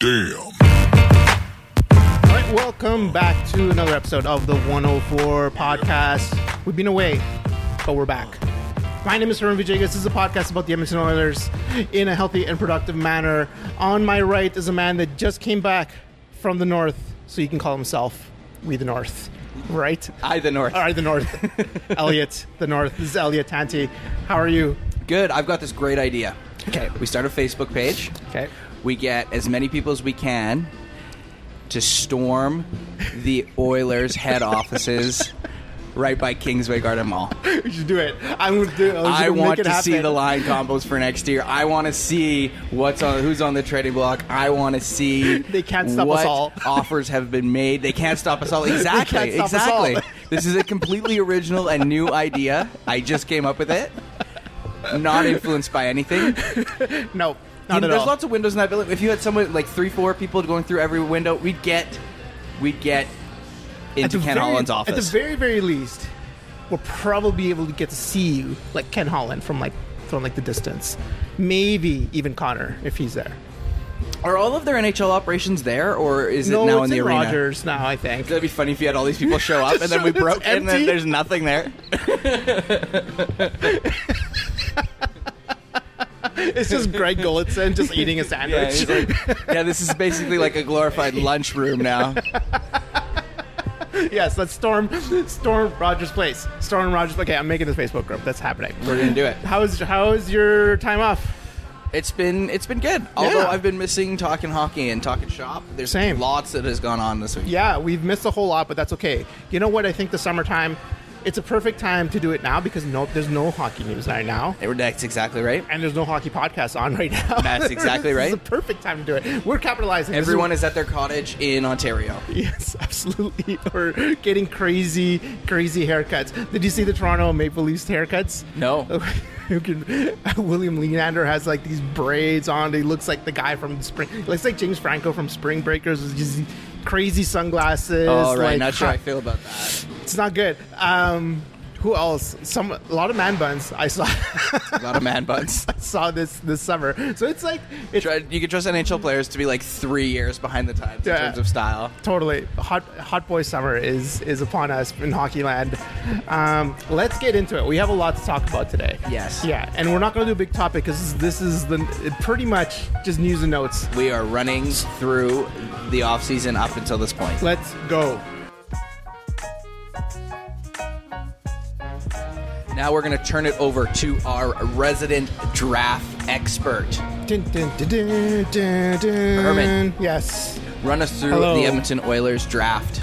Damn. All right, welcome back to another episode of the 104 podcast. We've been away, but we're back. My name is Herman Villegas. This is a podcast about the Edmonton Oilers in a healthy and productive manner. On my right is a man that just came back from the north, so he can call himself We the North. Right? I the North. All right, the north. Elliot, the north. This is Elliot Tanti. How are you? Good. I've got this great idea. Okay. We start a Facebook page. Okay. We get as many people as we can to storm the Oilers head offices right by Kingsway Garden Mall. We should do it. I'm gonna do. I'm I want to see the line combos for next year. I want to see what's on who's on the trading block. I want to see They can't stop us all. offers have been made. They can't stop us all. Exactly. us all. exactly. this is a completely original and new idea. I just came up with it. Not influenced by anything. No, not at there's all. lots of windows in that building. If you had someone like three, four people going through every window, we'd get, we'd get into Ken very- Holland's office. At the very, very least, we'll probably be able to get to see you, like Ken Holland from like from like the distance. Maybe even Connor if he's there. Are all of their NHL operations there, or is no, it now in the in arena? Rogers now. I think. That'd be funny if you had all these people show up and then we broke and then there's nothing there. it's just Greg Golitzin just eating a Yeah, sandwich. he's like, yeah, this is basically like a glorified lunchroom now. yes, let's storm storm Rogers Place. Storm Rogers. Okay, I'm making this Facebook group. That's happening. We're gonna do it. How's how's your time off? It's been it's been good. Although Yeah. I've been missing talking hockey and talking shop. There's Same. lots that has gone on this week. Yeah, we've missed a whole lot, but that's okay. You know what? I think the summertime, it's a perfect time to do it now because no, there's no hockey news right now. That's exactly right. and there's no hockey podcast on right now. That's exactly right. It's the perfect time to do it. We're capitalizing. Everyone is at their cottage in Ontario. yes, absolutely. Or getting crazy, crazy haircuts. Did you see the Toronto Maple Leafs haircuts? No. William Nylander has like these braids on. He looks like the guy from Spring. Looks like James Franco from Spring Breakers just crazy sunglasses. All right, like, not sure ha- I feel about that. It's not good. Um, who else? Some a lot of man buns. I saw. A lot of man buns. I saw this this summer. So it's like it's Try- You can trust NHL players to be like three years behind the times Yeah. in terms of style. totally hot hot boy summer is is upon us in hockey land. Um, let's get into it. We have a lot to talk about today. Yes. Yeah, and we're not going to do a big topic because this is the pretty much just news and notes. We are running through the off season up until this point. Let's go. Now we're going to turn it over to our resident draft expert. Dun, dun, dun. Herman. Yes. Run us through Hello. the Edmonton Oilers draft.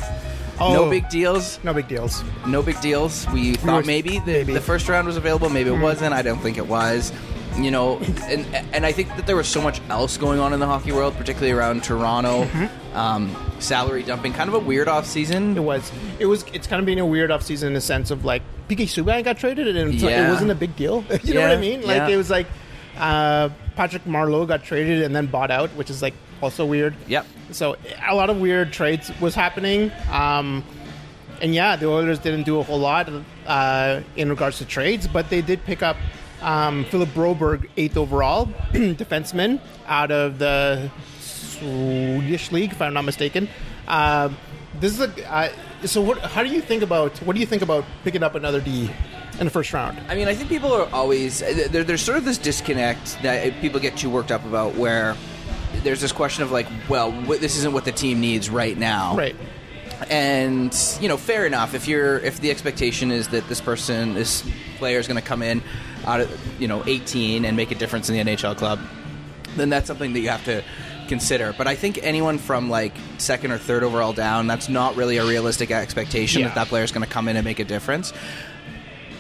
Oh, No big deals. No big deals. No big deals. We thought maybe the, maybe. the first round was available. Maybe it mm-hmm. wasn't. I don't think it was. You know, and and I think that there was so much else going on in the hockey world, particularly around Toronto. Um, salary dumping, kind of a weird off season. It was. It was. It's kind of being a weird off season in the sense of like PK Subban got traded and it's like- it wasn't a big deal. you know what I mean? Like yeah. it was like uh, Patrick Marleau got traded and then bought out, which is like also weird. Yep. So a lot of weird trades was happening. Um, and yeah, the Oilers didn't do a whole lot uh, in regards to trades, but they did pick up um, Philip Broberg, eighth overall defenseman out of the Swedish league, if I'm not mistaken. Um this is a uh, so. What, how do you think about what do you think about picking up another D in the first round? I mean, I think people are always there, there's sort of this disconnect that people get too worked up about, where there's this question of like, well, this isn't what the team needs right now, Right. and you know fair enough if you're if the expectation is that this person this player is going to come in out of you know 18 and make a difference in the nhl club then that's something that you have to consider but i think anyone from like second or third overall down that's not really a realistic expectation Yeah. that that player is going to come in and make a difference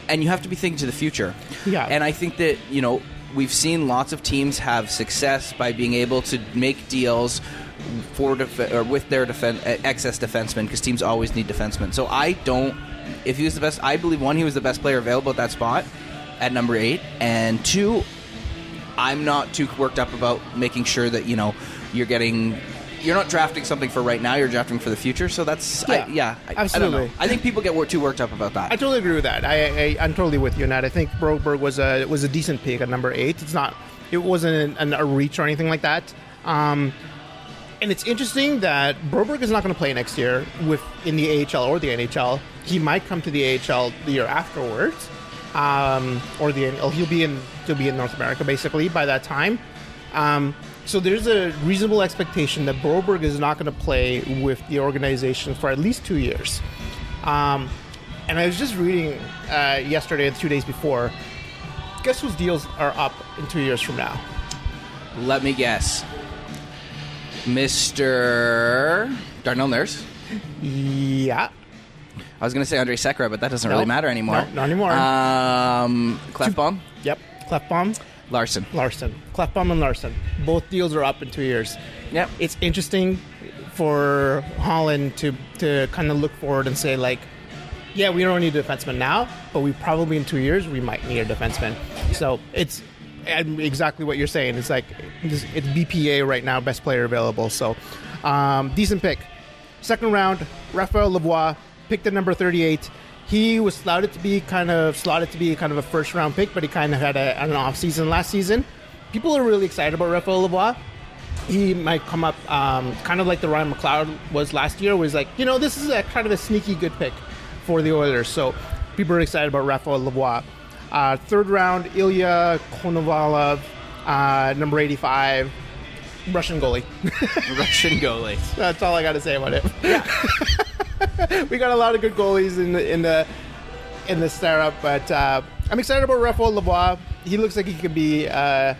and you have to be thinking to the future Yeah. and i think that you know we've seen lots of teams have success by being able to make deals for def- or with their defen- uh, excess defensemen because teams always need defensemen. So I don't. If he was the best, I believe one he was the best player available at that spot at number eight, and two, I'm not too worked up about making sure that you know you're getting. You're not drafting something for right now. You're drafting for the future. So that's Yeah, I, yeah. I, I, don't absolutely. know. I think people get wor- too worked up about that. I totally agree with that. I, I I'm totally with you on that. I think Broberg was a was a decent pick at number eight. It's not. It wasn't an, a reach or anything like that. Um, and it's interesting that Broberg is not going to play next year with in the AHL or the NHL. He might come to the AHL the year afterwards, um, or the oh, he'll be in he'll be in North America basically by that time. Um, so there's a reasonable expectation that Broberg is not going to play with the organization for at least two years. Um, and I was just reading uh, yesterday and two days before. Guess whose deals are up in two years from now? Let me guess. Mr. Darnell Nurse. Yeah, I was going to say Andrej Sekera, but that doesn't really matter anymore. No, not anymore. Um, Klefbom, Yep. Klefbom, Larsson. Larsson. Klefbom and Larsson. Both deals are up in two years. Yep. It's interesting for Holland to to kind of look forward and say like, yeah, we don't need a defenseman now, but we probably in two years we might need a defenseman. So it's and exactly what you're saying. It's like it's it's BPA right now, best player available. So um, decent pick. Second round, Raphael Lavoie picked at number 38. He was slotted to be kind of slotted to be kind of a first round pick, but he kind of had a, an off season last season. People are really excited about Raphael Lavoie. He might come up um, kind of like the Ryan McLeod was last year, was like, you know, this is a kind of a sneaky good pick for the Oilers. So people are excited about Raphael Lavoie. Uh, third round, Ilya Konovalov, uh, number 85, Russian goalie. Russian goalie. That's all I got to say about it. we got a lot of good goalies in the in the in the startup, but uh, I'm excited about Raphael Lavoie. He looks like he could be uh,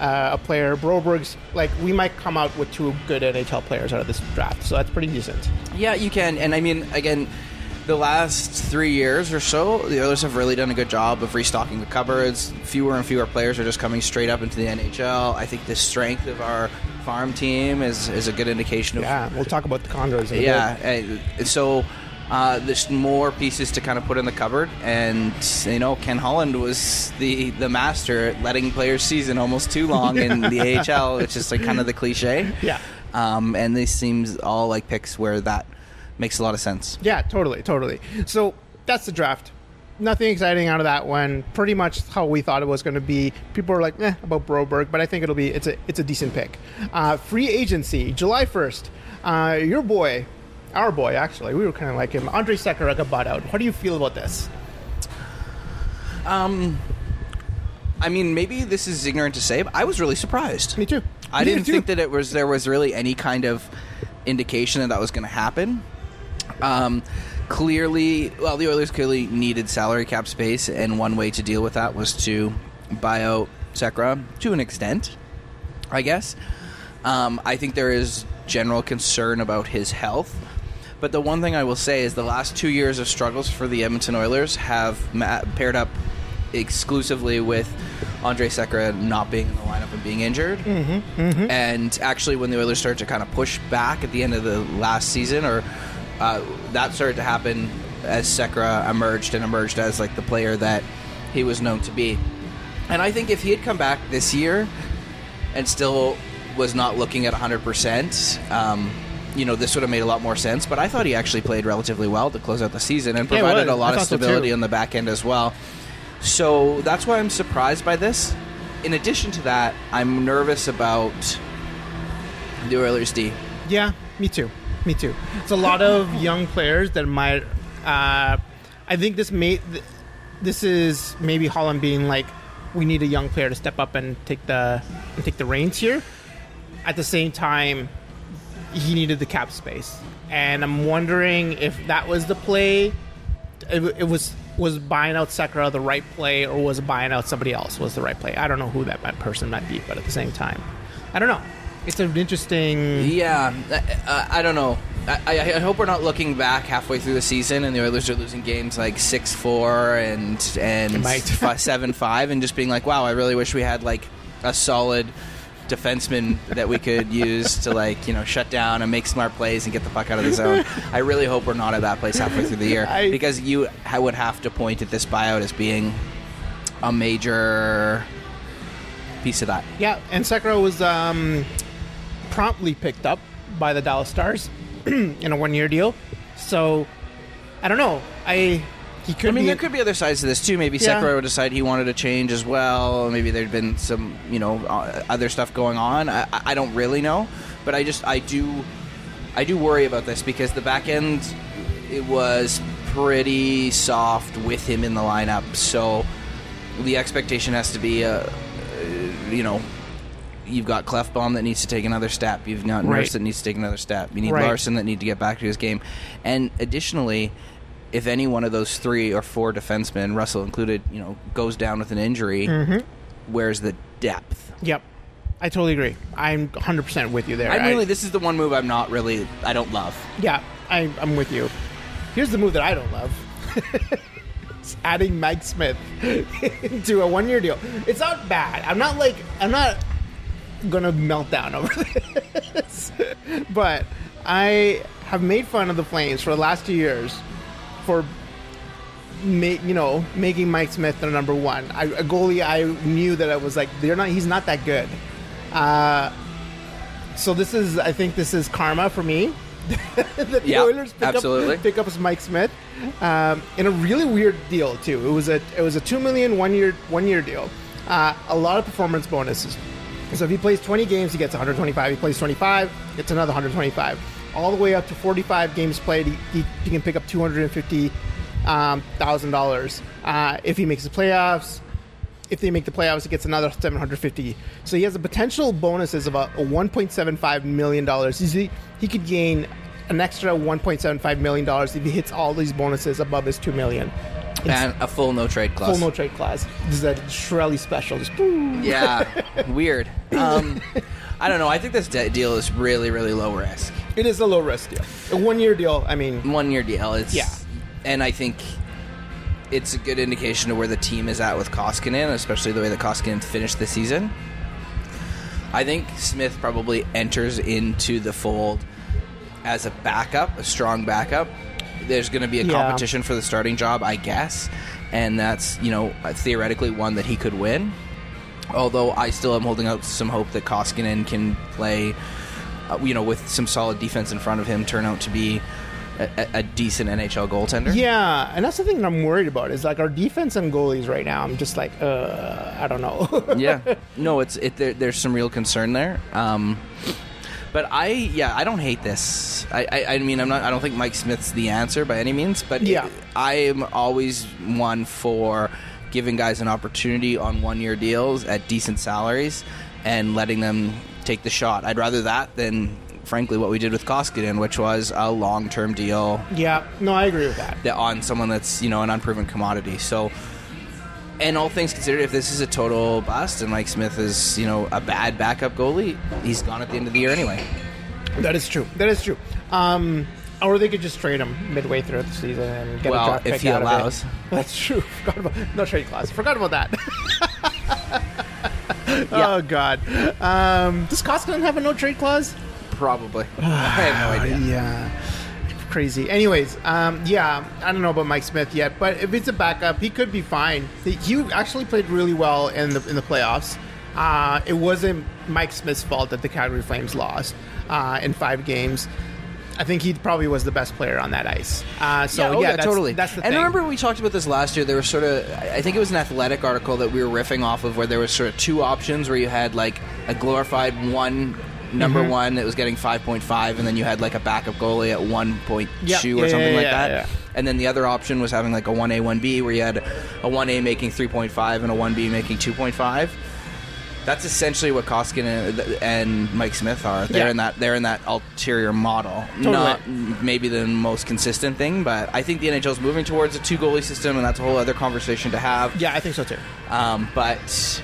uh, a player. Broberg's like we might come out with two good NHL players out of this draft, so that's pretty decent. Yeah, you can. And I mean, again, the last three years or so, the Oilers have really done a good job of restocking the cupboards. Fewer and fewer players are just coming straight up into the NHL. I think the strength of our farm team is, is a good indication of Yeah, we'll talk about the Condors. In a yeah, so uh, there's more pieces to kind of put in the cupboard, and you know Ken Holland was the the master at letting players season almost too long in the AHL, which is like kind of the cliche. Yeah. Um, and this seems all like picks where that makes a lot of sense. Yeah, totally, totally. So that's the draft. Nothing exciting out of that one. Pretty much how we thought it was going to be. People are like, eh, about Broberg, but I think it'll be it's a it's a decent pick. Uh, free agency, July first. Uh, your boy, our boy, actually, we were kind of like him. Andrej Sekera got bought out. How do you feel about this? Um, I mean, maybe this is ignorant to say, but I was really surprised. Me too. I Me didn't too. think that it was there was really any kind of indication that that was going to happen. Um, clearly, well, the Oilers clearly needed salary cap space, and one way to deal with that was to buy out Sekera to an extent, I guess. Um, I think there is general concern about his health. But the one thing I will say is the last two years of struggles for the Edmonton Oilers have ma- paired up exclusively with Andrej Sekera not being in the lineup and being injured. Mm-hmm, And actually, when the Oilers started to kind of push back at the end of the last season, or uh, that started to happen as Sekera emerged and emerged as like the player that he was known to be. And I think if he had come back this year and still was not looking at 100%, um, you know, this would have made a lot more sense. But I thought he actually played relatively well to close out the season and provided was. a lot of thought so, stability on the back end as well. So that's why I'm surprised by this. In addition to that, I'm nervous about the Oilers D. Yeah, me too. Me too. It's a lot of young players that might. Uh, I think this may. th- This is maybe Holland being like, we need a young player to step up and take the and take the reins here. At the same time, he needed the cap space, and I'm wondering if that was the play. It, it was was buying out Sekera the right play, or was buying out somebody else was the right play? I don't know who that person might be, but at the same time, I don't know. It's an interesting. Yeah, uh, I don't know. I, I, I hope we're not looking back halfway through the season and the Oilers are losing games like six four and and seven five and just being like, wow, I really wish we had like a solid defenseman that we could use to like you know shut down and make smart plays and get the puck out of the zone. I really hope we're not at that place halfway through the year I- because you would have to point at this buyout as being a major piece of that. Yeah, and Sekera was um, promptly picked up by the Dallas Stars in a one-year deal. So I don't know. I he could I mean, be there could be other sides to this too. Maybe Yeah. Sekera would decide he wanted to change as well. Maybe there'd been some, you know, uh, other stuff going on. I, I don't really know, but I just I do I do worry about this because the back end it was pretty soft with him in the lineup. So the expectation has to be, uh, uh, you know, you've got Klefbom that needs to take another step. You've got Nurse Right. that needs to take another step. You need Right. Larsson that need to get back to his game. And additionally, if any one of those three or four defensemen, Russell included, you know, goes down with an injury, Mm-hmm. where's the depth? Yep. I totally agree. I'm 100% with you there. I'm I- really. This is the one move I'm not really. I don't love. Yeah, I, I'm with you. Here's the move that I don't love. it's adding Mike Smith to a one-year deal. It's not bad. I'm not like I'm not gonna melt down over this, but I have made fun of the Flames for the last two years for. You know, making Mike Smith their number one. I, a goalie, I knew that I was like, they're not. He's not that good. Uh, so this is, I think, this is karma for me. the Yeah, Oilers pick absolutely. up pick up as Mike Smith um, in a really weird deal too. It was a it was a two million one year one year deal. Uh, a lot of performance bonuses. So if he plays 20 games, he gets 125. He plays 25, gets another 125. All the way up to 45 games played, he, he, can pick up 250 um, thousand dollars. Uh, if he makes the playoffs, if they make the playoffs, he gets another 750. So he has a potential bonuses of a, a 1.75 million dollars. He he could gain an extra 1.75 million dollars if he hits all these bonuses above his two million. It's And a full no trade clause. full no trade clause. This is a Chiarelli special. Just boom. Yeah, weird. Um, I don't know. I think this de- deal is really, really low risk. It is a low risk deal. A one year deal. I mean, One year deal. It's Yeah. and I think it's a good indication of where the team is at with Koskinen, especially the way that Koskinen finished the season. I think Smith probably enters into the fold as a backup, a strong backup. There's going to be a Yeah. competition for the starting job, I guess, and that's you know theoretically one that he could win. Although I still am holding out some hope that Koskinen can play, uh, you know, with some solid defense in front of him, turn out to be a, a- a decent NHL goaltender. yeah, and that's the thing that I'm worried about is like our defense and goalies right now. I'm just like, uh, I don't know. yeah. No, it's it. There, there's some real concern there. Um, but I, yeah, I don't hate this. I, I, I mean, I'm not. I don't think Mike Smith's the answer by any means. But Yeah. I am always one for giving guys an opportunity on one-year deals at decent salaries and letting them take the shot. I'd rather that than, frankly, what we did with Koskinen, which was a long-term deal yeah, no, I agree with that. that on someone that's you know an unproven commodity. So, and all things considered, if this is a total bust and Mike Smith is you know a bad backup goalie, he's gone at the end of the year anyway. That is true. That is true. Um, or they could just trade him midway through the season and get Well, a draft if pick he out allows. of it. That's true. Forgot about no trade clause. Forgot about that. Oh God. Um, does Koskinen have a no trade clause? Probably, I have no idea. Yeah. Crazy. Anyways, um, yeah, I don't know about Mike Smith yet, but if it's a backup, he could be fine. He actually played really well in the in the playoffs. Uh, it wasn't Mike Smith's fault that the Calgary Flames lost uh, in five games. I think he probably was the best player on that ice. Uh, so yeah, oh, that's, totally. That's the thing. and thing. remember we talked about this last year. There was sort of, I think it was an athletic article that we were riffing off of, where there was sort of two options, where you had like a glorified one number Mm-hmm. one that was getting five point five, and then you had like a backup goalie at one point Yeah, or something yeah, like yeah, that. And then the other option was having like a one A one B, where you had a one A making three point five and a one B making two point five. That's essentially what Koskinen and, and Mike Smith are. They're in that they're in that ulterior model. Totally. Not maybe the most consistent thing, but I think the NHL is moving towards a two goalie system, and that's a whole other conversation to have. yeah, I think so too. Um, but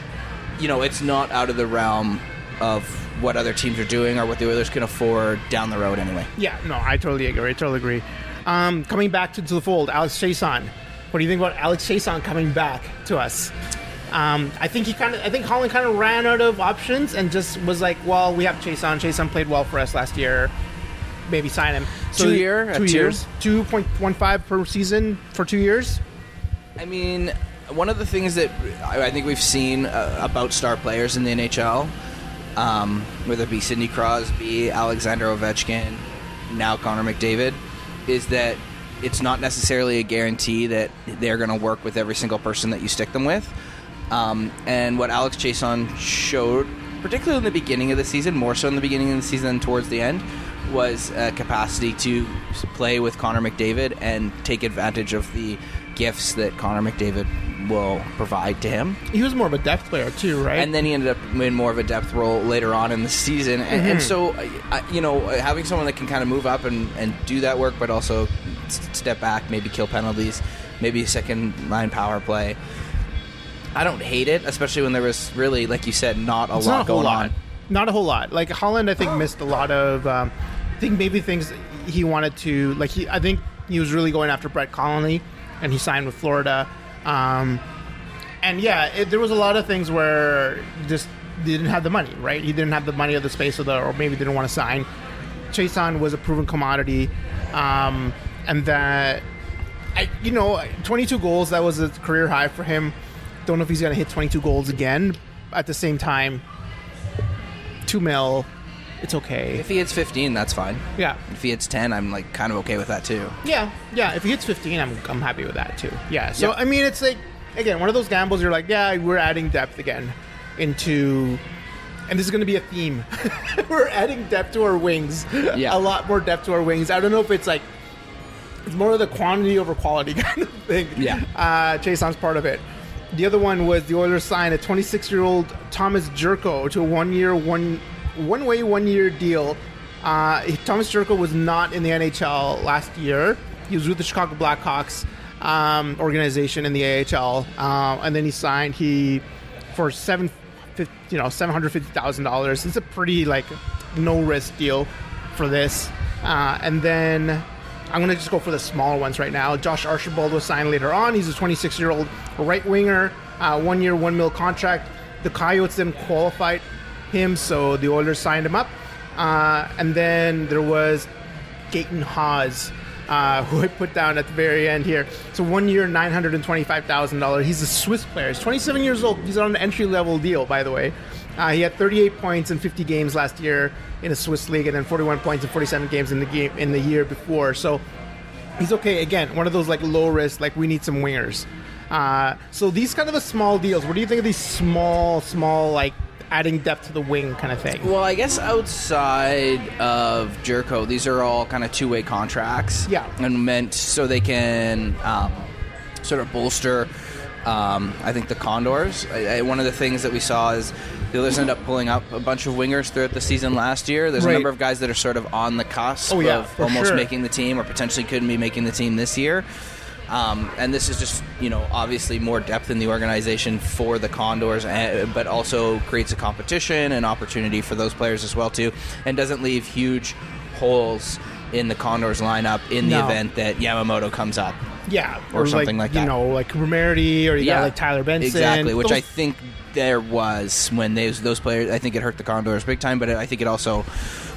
you know, it's not out of the realm of what other teams are doing or what the Oilers can afford down the road anyway. Yeah, no, I totally agree. I totally agree. Um, coming back to, to the fold, Alex Chiasson. What do you think about Alex Chiasson coming back to us? Um, I think he kind of, I think Holland kind of ran out of options and just was like, well, we have Chiasson. Chiasson played well for us last year. Maybe sign him. Two year, two years, two point one five per season for two years. I mean, one of the things that I I think we've seen uh, about star players in the NHL, um, whether it be Sidney Crosby, Alexander Ovechkin, now Connor McDavid, is that it's not necessarily a guarantee that they're going to work with every single person that you stick them with. Um, and what Alex Chiasson showed particularly in the beginning of the season, more so in the beginning of the season than towards the end, was a capacity to play with Connor McDavid and take advantage of the gifts that Connor McDavid will provide to him. He was more of a depth player too, right? And then he ended up in more of a depth role later on in the season. And, and so, I- you know, having someone that can kind of move up and, and do that work, but also step back, maybe kill penalties, maybe a second line power play. I don't hate it, especially when there was really, like you said, not a It's lot not a going lot. on. Not a whole lot. Like Holland, I think missed a lot of. Um, I think maybe things he wanted to like. He, I think he was really going after Brett Connolly, and he signed with Florida. Um, and yeah, it, there was a lot of things where just didn't have the money, right? He didn't have the money or the space or the, or maybe didn't want to sign. Chiasson was a proven commodity, um, and that I, you know, 22 goals. That was a career high for him. Don't know if he's going to hit 22 goals again. At the same time, two mil, it's okay. If he hits 15, that's fine. Yeah, If he hits 10, I'm like kind of okay with that too. yeah, yeah. If he hits 15, I'm I'm happy with that too. Yeah. So. I mean, it's like again one of those gambles. You're like, yeah, we're adding depth again into. And this is going to be a theme. we're adding depth to our wings. Yeah. A lot more depth to our wings. I don't know if it's like it's more of the quantity over quality kind of thing. Yeah. Uh, Jason's part of it. The other one was the Oilers signed a 26 year old Thomas Jurco to a one year, one one way, one year deal. Uh, Thomas Jurco was not in the NHL last year. He was with the Chicago Blackhawks um, organization in the AHL, uh, and then he signed he for seven, you know, seven hundred fifty thousand dollars. It's a pretty like no risk deal for this. Uh, and then I'm going to just go for the smaller ones right now. Josh Archibald was signed later on. He's a 26 year old right winger, uh, one year, one mil contract. The Coyotes then qualified him, so the Oilers signed him up. Uh, and then there was Gaetan Haas, uh, who I put down at the very end here. So one year, nine hundred and twenty-five thousand dollars. He's a Swiss player. He's twenty-seven years old. He's on an entry-level deal, by the way. Uh, he had thirty-eight points in fifty games last year in a Swiss league, and then forty-one points in forty-seven games in the game in the year before. So he's okay. Again, one of those like low risk, like we need some wingers. Uh, so these kind of small deals. What do you think of these small, small like adding depth to the wing kind of thing? Well, I guess outside of Jurco, these are all kind of two way contracts. Yeah. And meant so they can um, sort of bolster, um, I think, the Condors. I, I, one of the things that we saw is the others end up pulling up a bunch of wingers throughout the season last year. There's Right. a number of guys that are sort of on the cusp Oh, yeah, of almost sure. making the team or potentially couldn't be making the team this year. Um, and this is just, you know, obviously more depth in the organization for the Condors, eh, but also creates a competition and opportunity for those players as well too, and doesn't leave huge holes in the Condors lineup in the No. event that Yamamoto comes up. Yeah, Or something like you that. know, like Romerity, or you got like Tyler Benson. exactly, which Those- I think there was when those those players. I think it hurt the Condors big time, but I think it also,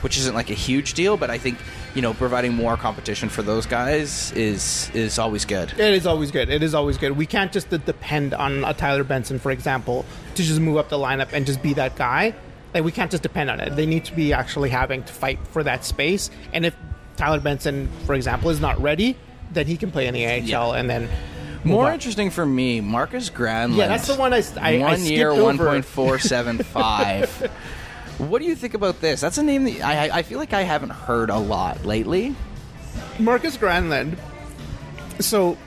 which isn't like a huge deal, but I think you know providing more competition for those guys is is always good. It is always good. It is always good. We can't just depend on a Tyler Benson, for example, to just move up the lineup and just be that guy. Like we can't just depend on it. They need to be actually having to fight for that space. And if Tyler Benson, for example, is not ready, then he can play in the AHL Yeah. and then More up. interesting for me, Marcus Granlund. Yeah, that's the one I I- I one year, skipped one point four seven five. What do you think about this? That's a name that I, I- I feel like I haven't heard a lot lately. Marcus Granlund. So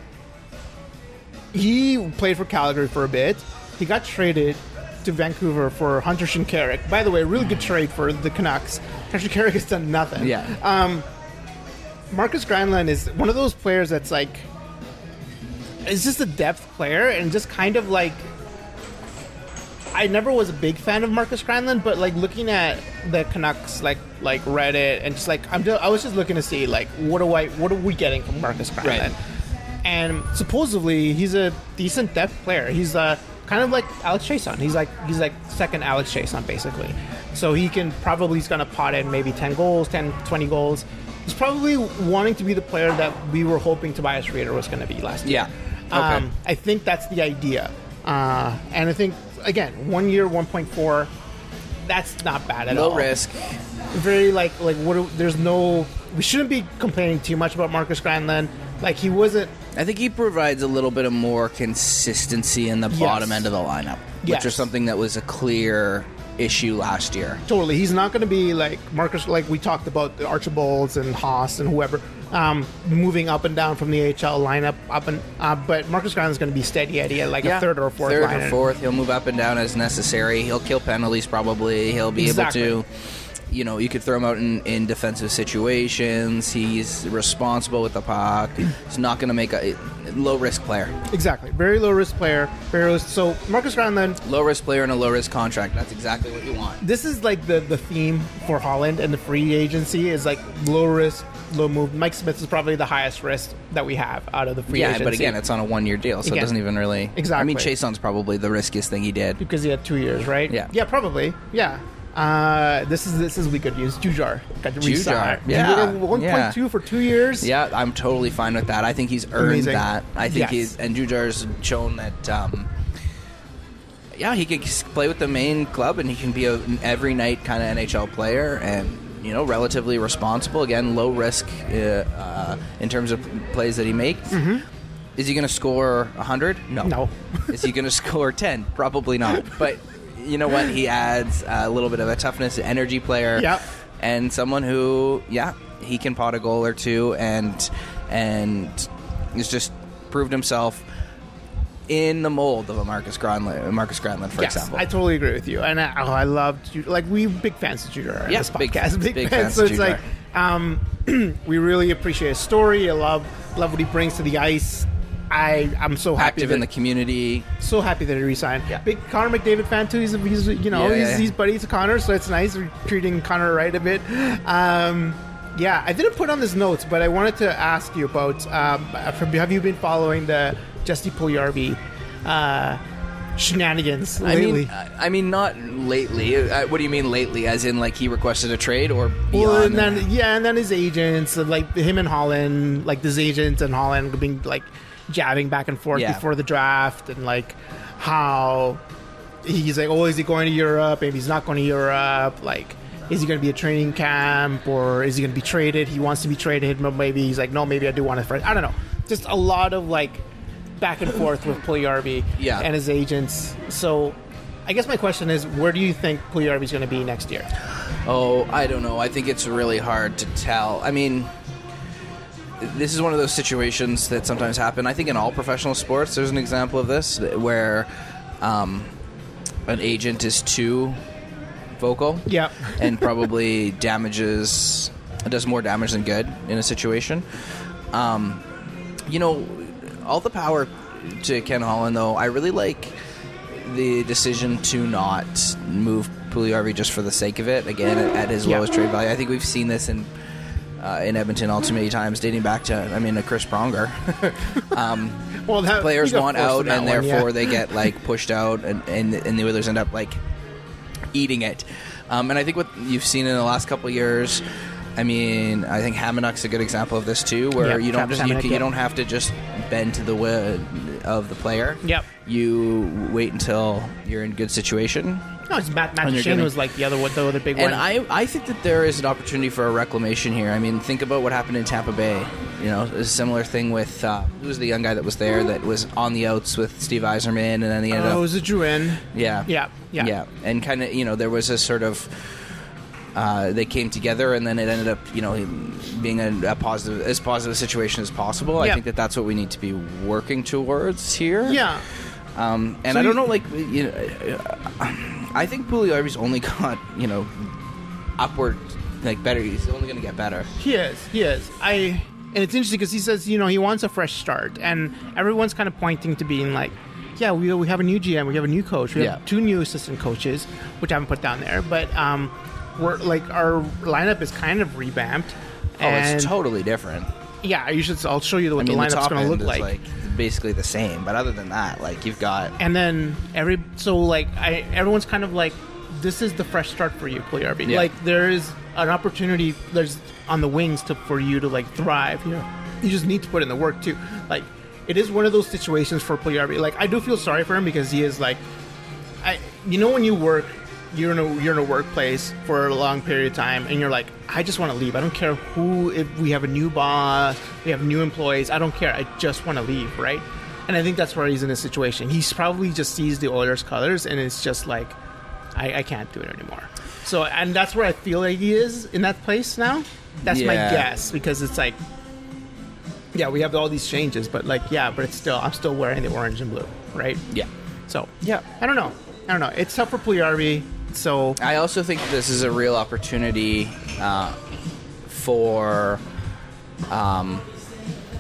he played for Calgary for a bit. He got traded to Vancouver for Hunter Shinkaruk. By the way, really good trade for the Canucks. Hunter Shinkaruk has done nothing. Yeah. Um, Marcus Granlund is one of those players that's like, is just a depth player and just kind of like. I never was a big fan of Marcus Granlund, but like looking at the Canucks, like like Reddit, and just like I'm, just, I was just looking to see like what do I, what are we getting from Marcus Granlund? Right. And supposedly he's a decent depth player. He's uh, kind of like Alex Chiasson. He's like he's like second Alex Chiasson basically. So he can probably he's gonna pot in maybe 10 goals, 10, 20 goals. He's probably wanting to be the player that we were hoping Tobias Rieder was going to be last year. Yeah. Okay. Um, I think that's the idea. Uh, and I think, again, one year, 1.4, that's not bad at all. Low risk. Very, like, like what? do- there's no. We shouldn't be complaining too much about Marcus Granlund. Like, he wasn't. I think he provides a little bit of more consistency in the Yes. bottom end of the lineup, which is something that was a clear issue last year. Totally, he's not going to be like Marcus, like we talked about the Archibalds and Haas and whoever, um, moving up and down from the AHL lineup up and. Uh, but Marcus Granlund is going to be steady Eddie at like a third or a fourth. Third liner. or fourth. He'll move up and down as necessary. He'll kill penalties probably. He'll be Exactly. able to. You know, you could throw him out in, in defensive situations. He's responsible with the puck. He's not going to make a low risk player. Exactly, very low risk player. Very low, so Marcus Granlund. Low risk player and a low risk contract. That's exactly what you want. This is like the the theme for Holland and the free agency is like low risk, low move. Mike Smith is probably the highest risk that we have out of the free yeah, agency. but again, it's on a one year deal, so Again. it doesn't even really. Exactly. I mean, Chiasson's probably the riskiest thing he did. because he had two years, right? Yeah. yeah, probably, yeah. Uh, this is this is be good news. Jujhar got Jujhar, yeah, one point two for two years. Yeah, I'm totally fine with that. I think he's earned Amazing. that. I think Yes. he's and Jujhar's shown that. Um, yeah, he can play with the main club, and he can be a, an every night kind of NHL player, and you know, relatively responsible. Again, low risk uh, uh, in terms of plays that he makes. Is he going to score 100? No. Mm-hmm. No. Is he going to score 10? Probably not. But you know what? He adds a little bit of a toughness, energy player Yep. and someone who, yeah, he can pot a goal or two, and and has just proved himself in the mold of a Marcus Granlund, Marcus Granlund, for yes, example. I totally agree with you. And I, oh, I love like we big fans of Yeah, this big- podcast, big, big fans. fans So it's like um, we really appreciate his story. I love love what he brings to the ice. I I'm so happy Active that, in the community. so happy that he resigned. Yeah. Big Connor McDavid fan too. He's, he's you know Yeah, he's, yeah. he's buddies to Connor, so it's nice We're treating Connor right a bit. Um, yeah, I didn't put on this notes, but I wanted to ask you about um, have you been following the Jesse Puljujärvi uh, shenanigans I lately? mean, I I mean, not lately. Uh, what do you mean lately? As in, like he requested a trade or? Well, and then yeah, and then his agents, like him and Holland, like his agents and Holland being like jabbing back and forth Yeah. before the draft, and like how he's like, oh, is he going to Europe? Maybe he's not going to Europe. Like, is he going to be a training camp or is he going to be traded? He wants to be traded, but maybe he's like, no, maybe I do want to. First. I don't know. Just a lot of like back and forth with Puljujärvi Yeah. and his agents. So. I guess my question is, where do you think Puljujärvi is going to be next year? Oh, I don't know. I think it's really hard to tell. I mean, this is one of those situations that sometimes happen. I think in all professional sports, there's an example of this where um, an agent is too vocal Yeah. and probably damages, does more damage than good in a situation. Um, you know, all the power to Ken Holland, though. I really like the decision to not move Puljujärvi just for the sake of it. Again, at, at his Yeah. lowest trade value. I think we've seen this in uh, in Edmonton all too many times, dating back to I mean, a Chris Pronger. um, Well, that, players want out, and one, therefore yeah. they get like pushed out, and, and and the Oilers end up like eating it. Um, and I think what you've seen in the last couple of years. I mean, I think Hamonic's a good example of this too, where Yeah, you don't just you, can- yeah. you don't have to just bend to the will of the player. Yep. You wait until you're in good situation, No, it's Matt. Matt And you're Duchene getting- was like the other one, the other big and one. And I, I think that there is an opportunity for a reclamation here. I mean, think about what happened in Tampa Bay. You know, a similar thing with uh, who was the young guy that was there that was on the outs with Steve Yzerman, and then he ended oh, up, was it Drouin? yeah, Yeah, yeah. yeah, and kind of, you know, there was a sort of. Uh, they came together, and then it ended up, you know, being a, a positive, as positive a situation as possible. I think that that's what we need to be working towards here. Yeah. Um, and So I don't you- know, like, you know, I think Puljujärvi's only got, you know, upward, like, better. He's only going to get better. He is. He is. I. And it's interesting because he says, you know, he wants a fresh start, and everyone's kind of pointing to being like, yeah, we, we have a new GM, we have a new coach, we have two new assistant coaches, which I haven't put down there, but um, we're like our lineup is kind of revamped. Oh, and it's totally different. Yeah, you should. I'll show you I what mean, the the lineup's going to look like. like, basically the same. But other than that, like, you've got. and then every so like I everyone's kind of like this is the fresh start for you, Puljujärvi. Yeah. Like there is an opportunity there's on the wings to for you to like thrive. You know, you just need to put in the work too. Like it is one of those situations for Puljujärvi. Like I do feel sorry for him because he is like, I you know when you work. You're in a you're in a workplace for a long period of time, and you're like, I just want to leave. I don't care who. If we have a new boss, we have new employees. I don't care. I just want to leave, right? And I think that's where he's in this situation. He's probably just sees the Oilers colors, and it's just like, I, I can't do it anymore. So, and that's where I feel like he is in that place now. That's my guess because it's like, yeah, we have all these changes, but like, yeah, but it's still, I'm still wearing the orange and blue, right? Yeah. So, yeah, I don't know. I don't know. It's tough for Puljujärvi. So, I also think this is a real opportunity uh, for um,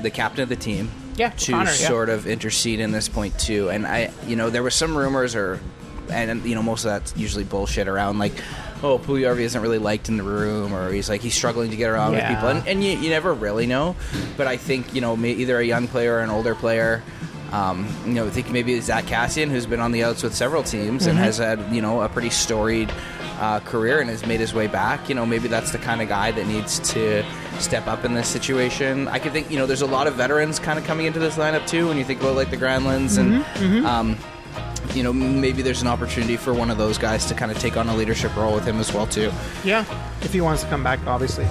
the captain of the team Yeah, to Connor, yeah. sort of intercede in this point too. And I, you know, there were some rumors or, and you know, most of that's usually bullshit around like, oh, Puljujärvi isn't really liked in the room, or he's like he's struggling to get around Yeah. with people, and, and you, you never really know. But I think you know, either a young player or an older player. Um, you know, I think maybe Zack Kassian, who's been on the outs with several teams and has had you know a pretty storied uh, career and has made his way back. You know, maybe that's the kind of guy that needs to step up in this situation. I could think you know there's a lot of veterans kind of coming into this lineup too. When you think about like the Granlunds and um, you know maybe there's an opportunity for one of those guys to kind of take on a leadership role with him as well too. yeah, if he wants to come back, obviously.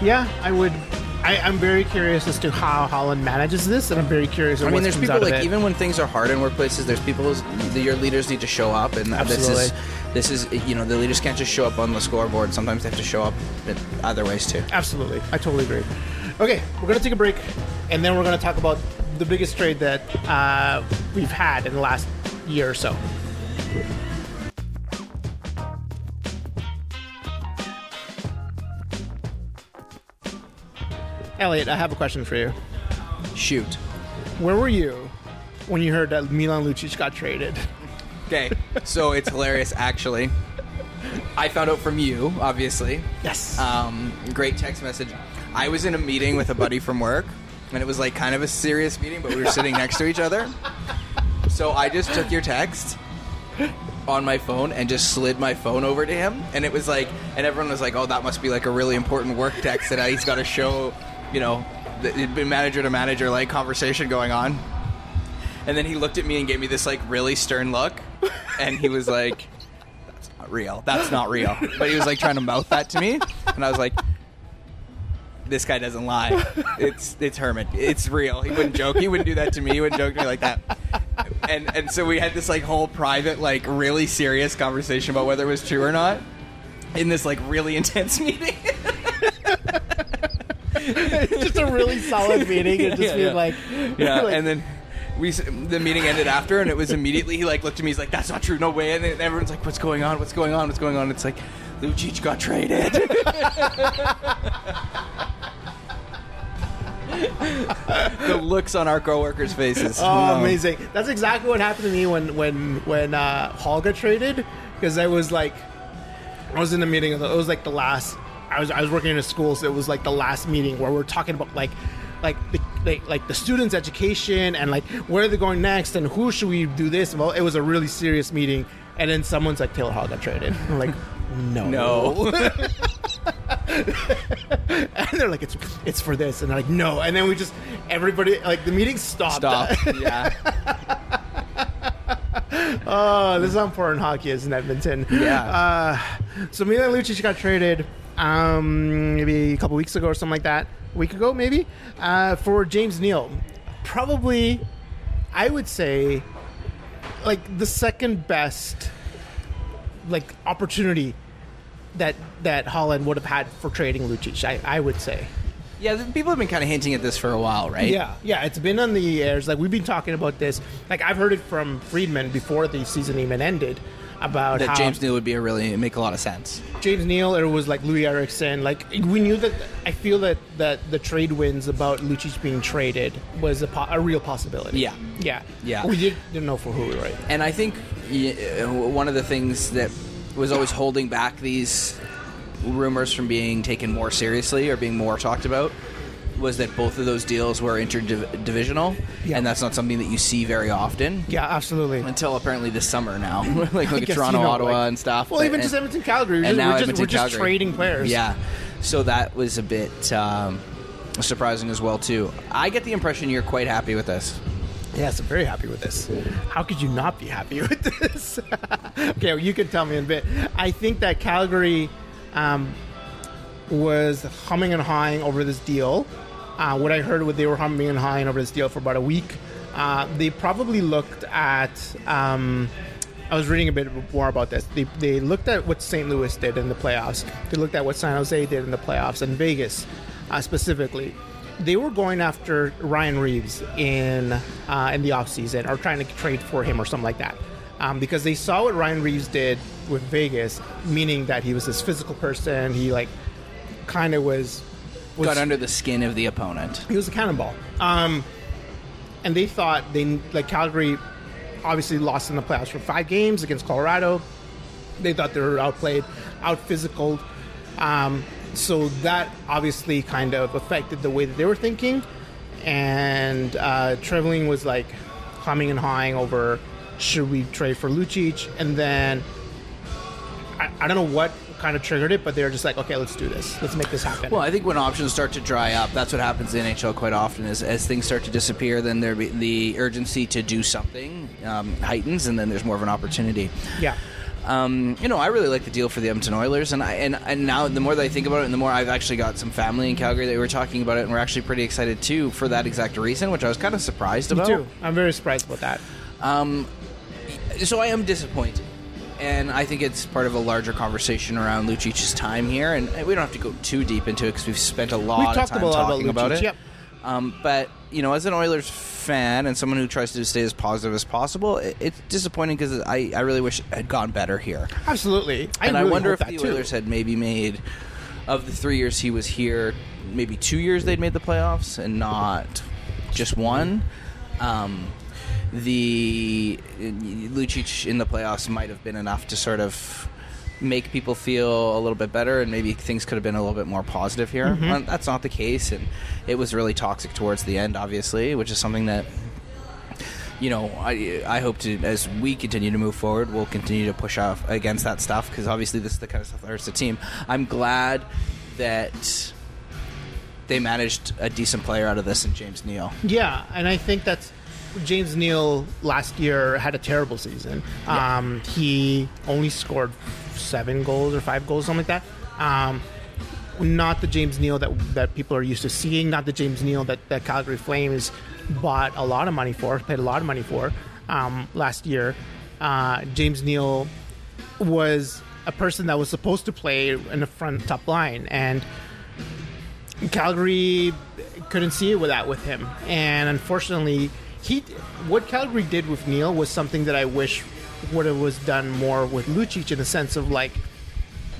Yeah, I would. I, I'm very curious as to how Holland manages this, and I'm very curious. I mean, there's people like even when things are hard in workplaces, there's people who's, your leaders need to show up, and this is this is you know the leaders can't just show up on the scoreboard. Sometimes they have to show up in other ways too. Absolutely. I totally agree. Okay, we're to take a break, and then we're to talk about the biggest trade that uh, we've had in the last year or so. Elliot, I have a question for you. Shoot. Where were you when you heard that Milan Lucic got traded? Okay, so it's hilarious actually. I found out from you, obviously. Yes. Um, great text message. I was in a meeting with a buddy from work, and it was like kind of a serious meeting, but we were sitting next to each other. So I just took your text on my phone and just slid my phone over to him, and it was like, and everyone was like, "Oh, that must be like a really important work text that he's got to show," you know, it'd been manager to manager like conversation going on. And then he looked at me and gave me this like really stern look, and he was like, "That's not real. That's not real." But he was like trying to mouth that to me, and I was like, "This guy doesn't lie. It's it's Herman. It's real. He wouldn't joke. He wouldn't do that to me. He wouldn't joke to me like that." And and so we had this like whole private, like really serious conversation about whether it was true or not in this like really intense meeting. just a really solid meeting and just Yeah, being yeah. like, Yeah, like- and then we the meeting ended after, and it was immediately he like looked at me. He's like, "That's not true, no way." And then everyone's like, "What's going on? What's going on? What's going on?" It's like Lucic got traded. the looks on our coworkers' faces. Oh, No. amazing! That's exactly what happened to me when when when uh, Hall got traded because I was like, I was in a meeting. It was like the last. I was I was working in a school, so it was like the last meeting where we're talking about like. Like the like, like the students' education and like where they're going next and who should we do this? Well, it was a really serious meeting, and then someone's like Taylor Hall got traded. I'm like, no, No. and they're like, it's it's for this, and they're like, no, and then we just everybody like the meeting stopped. Stop. Yeah. Oh, this is how important hockey is in Edmonton. Yeah. Uh, so Milan Lucic got traded um, maybe a couple weeks ago or something like that. A week ago, maybe, uh, for James Neal. Probably, I would say, like the second best, like opportunity that that Holland would have had for trading Lucic. I, I would say. Yeah. People have been kind of hinting at this for a while, right? Yeah, yeah, it's been on the airs. Like we've been talking about this. Like I've heard it from Friedman before the season even ended about That how James Neal would be a really make a lot of sense. James Neal or it was like Loui Eriksson. Like we knew that. I feel that that the trade wins about Lucic being traded was a, po- a real possibility. Yeah. yeah, Yeah. We did, didn't know for who, we right? And I think uh, one of the things that was always holding back these rumors from being taken more seriously or being more talked about was that both of those deals were interdivisional, Yeah. and that's not something that you see very often. Yeah, absolutely. Until apparently this summer now, like I look at Toronto, you know, Ottawa, like- and stuff. Well, but- even just and- Edmonton, Calgary. We're and just, now we're just, we're just trading players. Yeah, so that was a bit um, surprising as well too. I get the impression you're quite happy with this. Yes, I'm very happy with this. How could you not be happy with this? okay, well, you can tell me in a bit. I think that Calgary um, was humming and hawing over this deal. Uh, what I heard was they were humming and hawing over this deal for about a week. Uh, they probably looked at um, I was reading a bit more about this. They, they looked at what St. Louis did in the playoffs. They looked at what San Jose did in the playoffs and Vegas uh, specifically. They were going after Ryan Reaves in uh, in the offseason or trying to trade for him or something like that. Um, because they saw what Ryan Reaves did with Vegas, meaning that he was this physical person. He like kind of was, was Got under the skin of the opponent. he was a cannonball. Um, and they thought they like Calgary obviously lost in the playoffs for five games against Colorado. They thought they were outplayed, out physical. Um, so that obviously kind of affected the way that they were thinking. And uh, was like humming and hawing over should we trade for Lucic? And then I, I don't know what kind of triggered it, but they were just like, okay, let's do this. Let's make this happen. Well, I think when options start to dry up, that's what happens in NHL quite often. Is as things start to disappear, then there be, the urgency to do something um, heightens, and then there's more of an opportunity. yeah. Um, you know, I really like the deal for the Edmonton Oilers, and I and, and now the more that I think about it, and the more I've actually got some family in Calgary that we were talking about it, and we're actually pretty excited too for that exact reason, which I was kind of surprised Me about. too. I'm very surprised about that. Um, so I am disappointed, and I think it's part of a larger conversation around Lucic's time here, and we don't have to go too deep into it because we've spent a lot We've of talked time a lot about talking about, Lucic, it. yep. Um, but you know, as an Oilers fan and someone who tries to stay as positive as possible, it, it's disappointing because I, I really wish it had gone better here. Absolutely. I and really I wonder hope if that the too. Oilers had maybe made of the three years he was here, maybe two years they'd made the playoffs and not just one. Um, the Lucic in the playoffs might have been enough to sort of make people feel a little bit better and maybe things could have been a little bit more positive here. Mm-hmm. Well, that's not the case and it was really toxic towards the end obviously, which is something that you know, I I hope to as we continue to move forward, we'll continue to push off against that stuff because obviously this is the kind of stuff that hurts the team. I'm glad that they managed a decent player out of this in James Neal. Yeah, and I think that's James Neal last year had a terrible season. Yeah. Um, he only scored seven goals or five goals, something like that. Um, not the James Neal that that people are used to seeing. Not the James Neal that, that Calgary Flames bought a lot of money for, paid a lot of money for um, last year. Uh, James Neal was a person that was supposed to play in the front top line, and Calgary couldn't see it with that with him, and unfortunately, he what Calgary did with Neal was something that I wish would have was done more with Lucic in the sense of like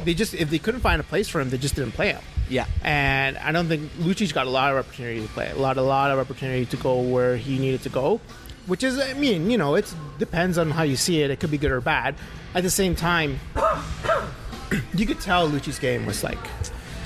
they just if they couldn't find a place for him, they just didn't play him. Yeah. And I don't think Lucic got a lot of opportunity to play, a lot, a lot of opportunity to go where he needed to go, which is, I mean, you know, it depends on how you see it. It could be good or bad. At the same time, you could tell Lucci's game was like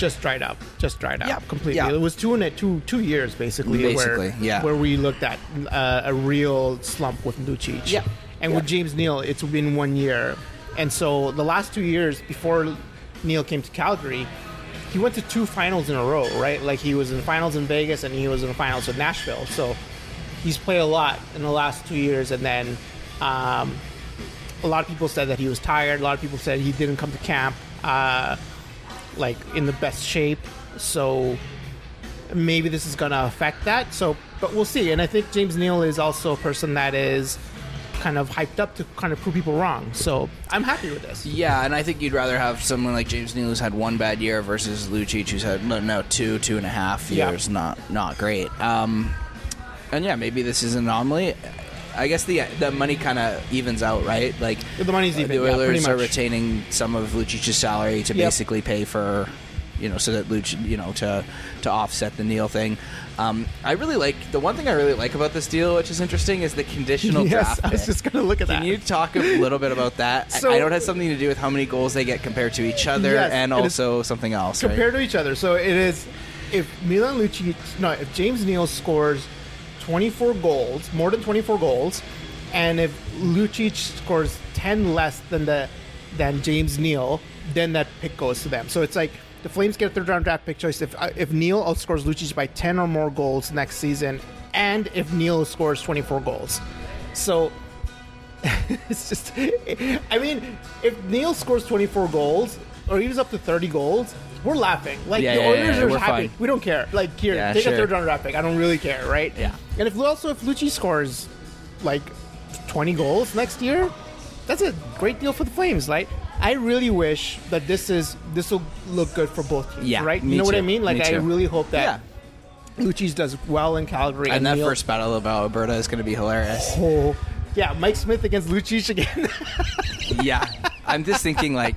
just dried up, just dried up Yeah, completely. yeah. It was two and a, two two years basically, Basically, where, yeah. where we looked at uh, a real slump with Lucic. Yeah, And yeah. with James Neal, it's been one year, and so the last two years before Neal came to Calgary, he went to two finals in a row, right? Like he was in the finals in Vegas and he was in the finals with Nashville. So he's played a lot in the last two years, and then um, a lot of people said that he was tired. A lot of people said he didn't come to camp uh, like in the best shape. So maybe this is going to affect that. So, but we'll see. And I think James Neal is also a person that is kind of hyped up to kind of prove people wrong. So I'm happy with this. Yeah, and I think you'd rather have someone like James Neal who's had one bad year versus Lucic who's had no, no two, two and a half Yeah. years, not not great. Um, and yeah, maybe this is an anomaly. I guess the the money kind of evens out, right? Like The money's even, The yeah, Oilers pretty are retaining some of Lucic's salary to Yep. basically pay for, you know, so that Lucic, you know, to to offset the Neal thing. Um, I really like the one thing I really like about this deal, which is interesting, is the conditional yes, draft. I was just going to look at Can that. Can you talk a little bit about that? I- So- I know it has something to do with how many goals they get compared to each other, Yes, and also something else. right? compared to each other. So it is if Milan Lucic, no, if James Neal scores 24 goals, more than 24 goals, and if Lucic scores 10 less than the than James Neal, then that pick goes to them. So it's like the Flames get a third round draft pick choice if uh, if Neal outscores Lucic by 10 or more goals next season, and if Neal scores 24 goals. So it's just I mean, if Neal scores 24 goals or even up to 30 goals, we're laughing. Like Yeah, the yeah, Oilers yeah, are we're happy. fine. We don't care. Like here, Yeah, take sure. a third round draft pick. I don't really care, right? Yeah. And if also if Lucci scores like 20 goals next year, that's a great deal for the Flames. right? I really wish that this is this will look good for both teams. Yeah, right. You know what I mean? Like, Me I really hope that Lucic does well in Calgary. And that Neal- first battle about Alberta is going to be hilarious. Oh, yeah, Mike Smith against Lucic again. yeah, I'm just thinking like,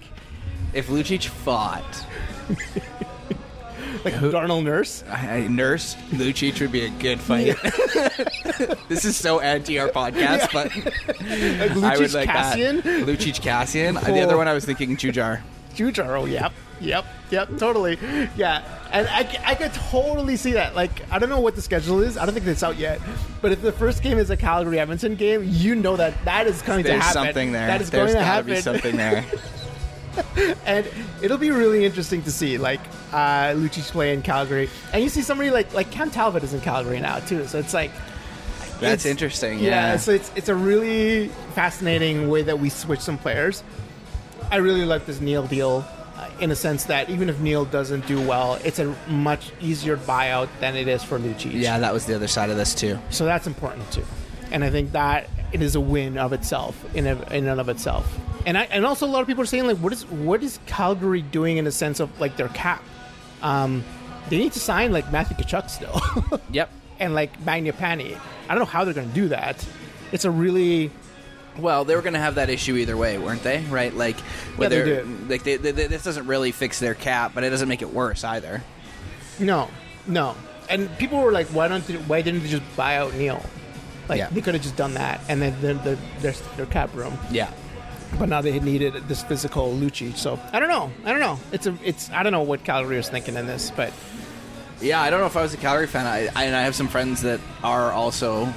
if Lucic fought like Who, Darnell Nurse. I, I- Nurse Lucic would be a good fight. this is so anti our podcast, but Like Lucic I would like Kassian. that. Lucic Kassian. The Oh. other one I was thinking Jujhar. Jujhar. Oh, yep, yep, yep, totally, yeah. And I, I could totally see that. Like, I don't know what the schedule is. I don't think it's out yet. But if the first game is a Calgary Edmonton game, you know that that is going to There's happen. something there. That is There's going to happen. be something there. and it'll be really interesting to see like uh, Lucic play in Calgary, and you see somebody like like Cam Talbot is in Calgary now too. So it's like That's it's- interesting. Yeah, Yeah. so it's it's a really fascinating way that we switch some players. I really like this Neal deal uh, in a sense that even if Neal doesn't do well, it's a much easier buyout than it is for Lucic. yeah, that was the other side of this too. So that's important too, and I think that it is a win of itself in a, in and of itself. And I and also a lot of people are saying like, what is what is Calgary doing in the sense of like their cap? Um, they need to sign like Matthew Tkachuk still, Yep. and like Mangiapane. I don't know how they're going to do that. It's a really Well, they were going to have that issue either way, weren't they? Right? Like, whether they did. like they, they, they- this doesn't really fix their cap, but it doesn't make it worse either. no, no. And people were like, why don't they, why didn't they just buy out Neal? Like Yeah. they could have just done that, and then the, the, their their cap room. Yeah. But now they needed this physical Lucci. So I don't know. I don't know. It's a. It's. I don't know what Calgary is thinking in this, but Yeah, I don't know if I was a Calgary fan. I, I and I have some friends that are also,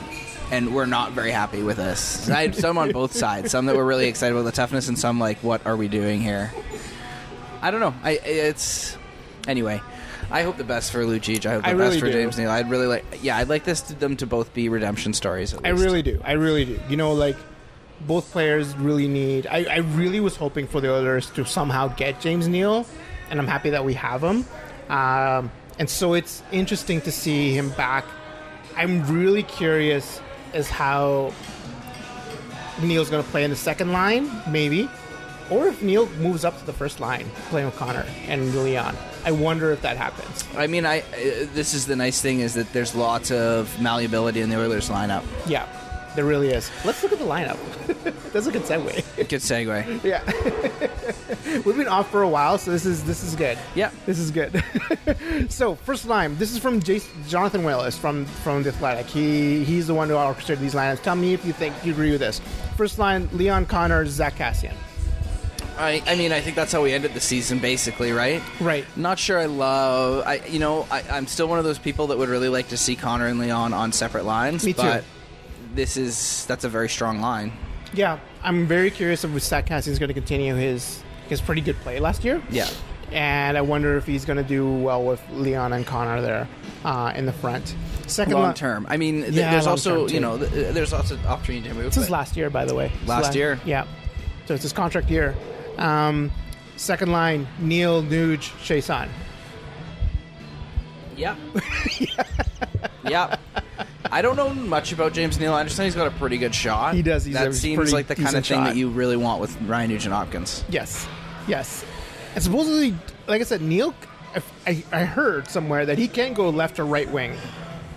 and we're not very happy with this. I had some on both sides. Some that were really excited about the toughness, and some like, what are we doing here? I don't know. I it's anyway. I hope the best for Lucic. I hope the I best really for do. James Neal. I'd really like. Yeah, I'd like this them to both be redemption stories. At I really do. I really do. You know, like both players really need. I, I really was hoping for the Oilers to somehow get James Neal, and I'm happy that we have him. Um, and so it's interesting to see him back. I'm really curious as how Neal's going to play in the second line, maybe, or if Neal moves up to the first line, playing with Connor and Leon. I wonder if that happens. I mean, I uh, this is the nice thing is that there's lots of malleability in the Oilers lineup. Yeah, there really is. Let's look at the lineup. That's a good segue. Good segue. Yeah, we've been off for a while, so this is this is good. Yeah. this is good. so first line, this is from Jason, Jonathan Willis from from the Athletic. He he's the one who orchestrated these lineups. Tell me if you think you agree with this. First line: Leon Connor, Zack Kassian. I, I mean, I think that's how we ended the season, basically, right? Right. Not sure I love. I you know I, I'm still one of those people that would really like to see Connor and Leon on separate lines. Me too. But this is that's a very strong line. Yeah, I'm very curious if Kassian is going to continue his his pretty good play last year. Yeah. and I wonder if he's going to do well with Leon and Connor there uh, in the front. Second Long li- term. I mean, th- Yeah, there's also you know th- there's also opportunity to move. This is last year, by the way. It's Last year? Yeah. So it's his contract year. Um, second line: Neal, Nuge, Chiasson. Yeah. yeah. I don't know much about James Neal. I understand he's got a pretty good shot. He does. He's a that seems pretty like the kind of thing shot. that you really want with Ryan Nugent Hopkins. Yes, yes. And supposedly, like I said, Neal. I, I heard somewhere that he can go left or right wing,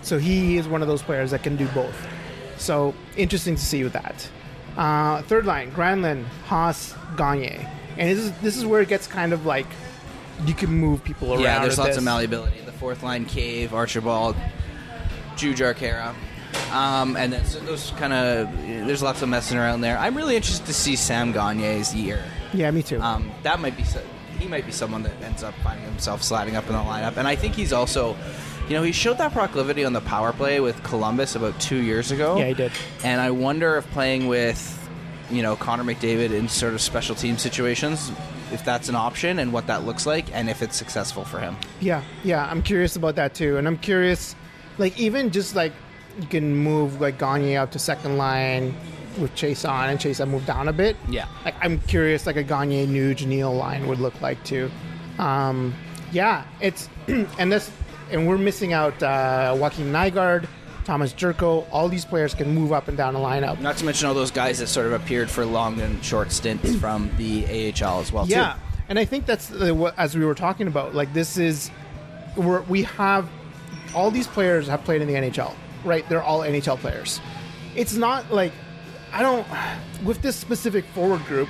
so he is one of those players that can do both. So interesting to see with that. Uh, third line: Granlund, Haas, Gagne, and this is this is where it gets kind of like you can move people around. Yeah, there's lots of this. malleability. Fourth line, Cave, Archibald, Jujhar Khaira. Um, and then so those kind of there's lots of messing around there. I'm really interested to see Sam Gagne's year. Yeah, me too. Um, that might be he might be someone that ends up finding himself sliding up in the lineup, and I think he's also, you know, he showed that proclivity on the power play with Columbus about two years ago. Yeah, he did. And I wonder if playing with, you know, Connor McDavid in sort of special team situations, if that's an option and what that looks like, and if it's successful for him. Yeah, yeah, I'm curious about that too, and I'm curious, like even just like you can move like Gagne up to second line with Chiasson, and Chiasson move down a bit. Yeah. like I'm curious, like a Gagne Nuge Neal line would look like too. Um, yeah, it's and this and we're missing out uh, Joakim Nygard, Tomas Jurco. All these players can move up and down the lineup. Not to mention all those guys that sort of appeared for long and short stints from the AHL as well. Yeah, too. and I think that's what as we were talking about. Like this is we're, we have all these players have played in the NHL, right? They're all NHL players. It's not like I don't with this specific forward group.